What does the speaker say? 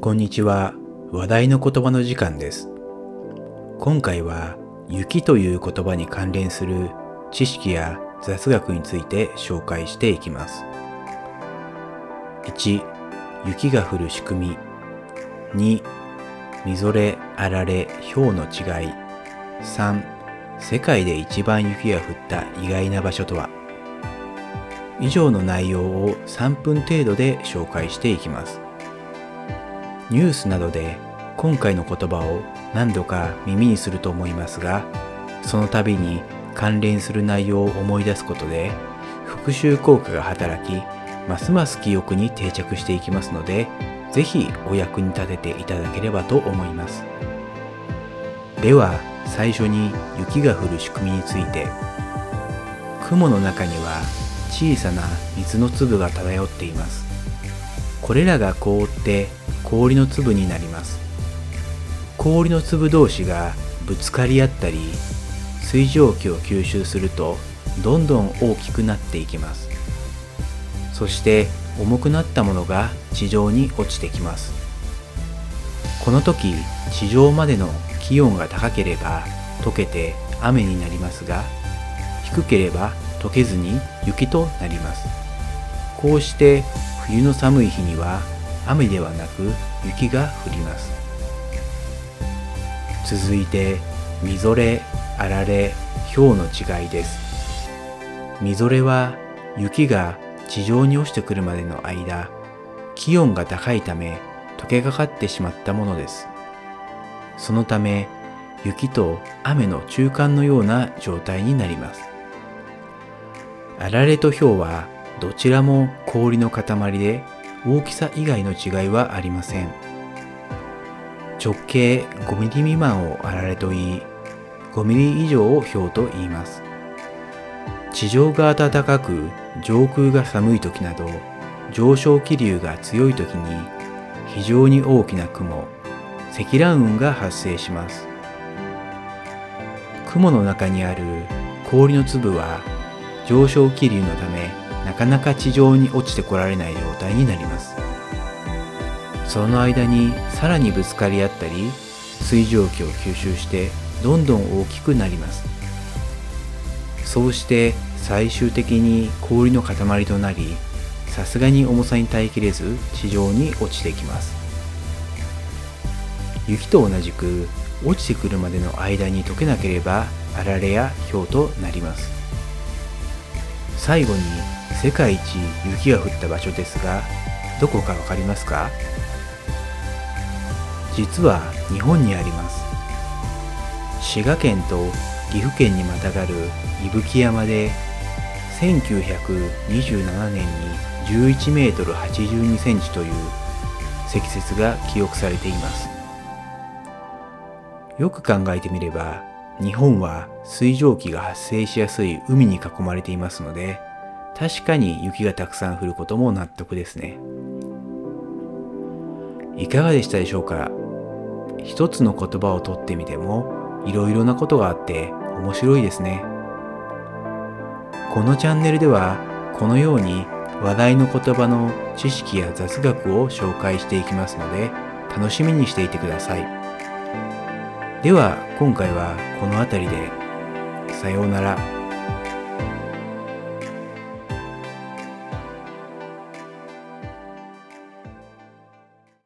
こんにちは。話題の言葉の時間です。今回は雪という言葉に関連する知識や雑学について紹介していきます。1、雪が降る仕組み。2、みぞれ、あられ、氷の違い。3、世界で一番雪が降った意外な場所とは以上の内容を3分程度で紹介していきます。ニュースなどで今回の言葉を何度か耳にすると思いますが、その度に関連する内容を思い出すことで復習効果が働き、ますます記憶に定着していきますので、ぜひお役に立てていただければと思います。では、最初に雪が降る仕組みについて。雲の中には小さな水の粒が漂っています。これらが凍って氷の粒になります。氷の粒同士がぶつかり合ったり、水蒸気を吸収するとどんどん大きくなっていきます。そして重くなったものが地上に落ちてきます。この時、地上までの気温が高ければ溶けて雨になりますが、低ければ溶けずに雪となります。こうして冬の寒い日には雨ではなく雪が降ります。続いて、みぞれ、あられ、氷の違いです。みぞれは雪が地上に落ちてくるまでの間、気温が高いため溶けかかってしまったものです。そのため、雪と雨の中間のような状態になります。あられと氷はどちらも氷の塊で大きさ以外の違いはありません。直径5ミリ未満をあられと言い、5ミリ以上を氷と言います。地上が暖かく上空が寒い時など上昇気流が強い時に非常に大きな雲、積乱雲が発生します。雲の中にある氷の粒は上昇気流のためなかなか地上に落ちてこられない状態になります。その間にさらにぶつかり合ったり水蒸気を吸収してどんどん大きくなります。そうして最終的に氷の塊となりさすがに重さに耐えきれず地上に落ちてきます。雪と同じく落ちてくるまでの間に溶けなければあられや氷となります。最後に世界一雪が降った場所ですがどこかわかりますか？実は日本にあります。滋賀県と岐阜県にまたがる伊吹山で1927年に11メートル82センチという積雪が記憶されています。よく考えてみれば日本は水蒸気が発生しやすい海に囲まれていますので確かに雪がたくさん降ることも納得ですね。いかがでしたでしょうか？一つの言葉をとってみてもいろいろなことがあって面白いですね。このチャンネルではこのように話題の言葉の知識や雑学を紹介していきますので楽しみにしていてください。では今回はこの辺りでさようなら。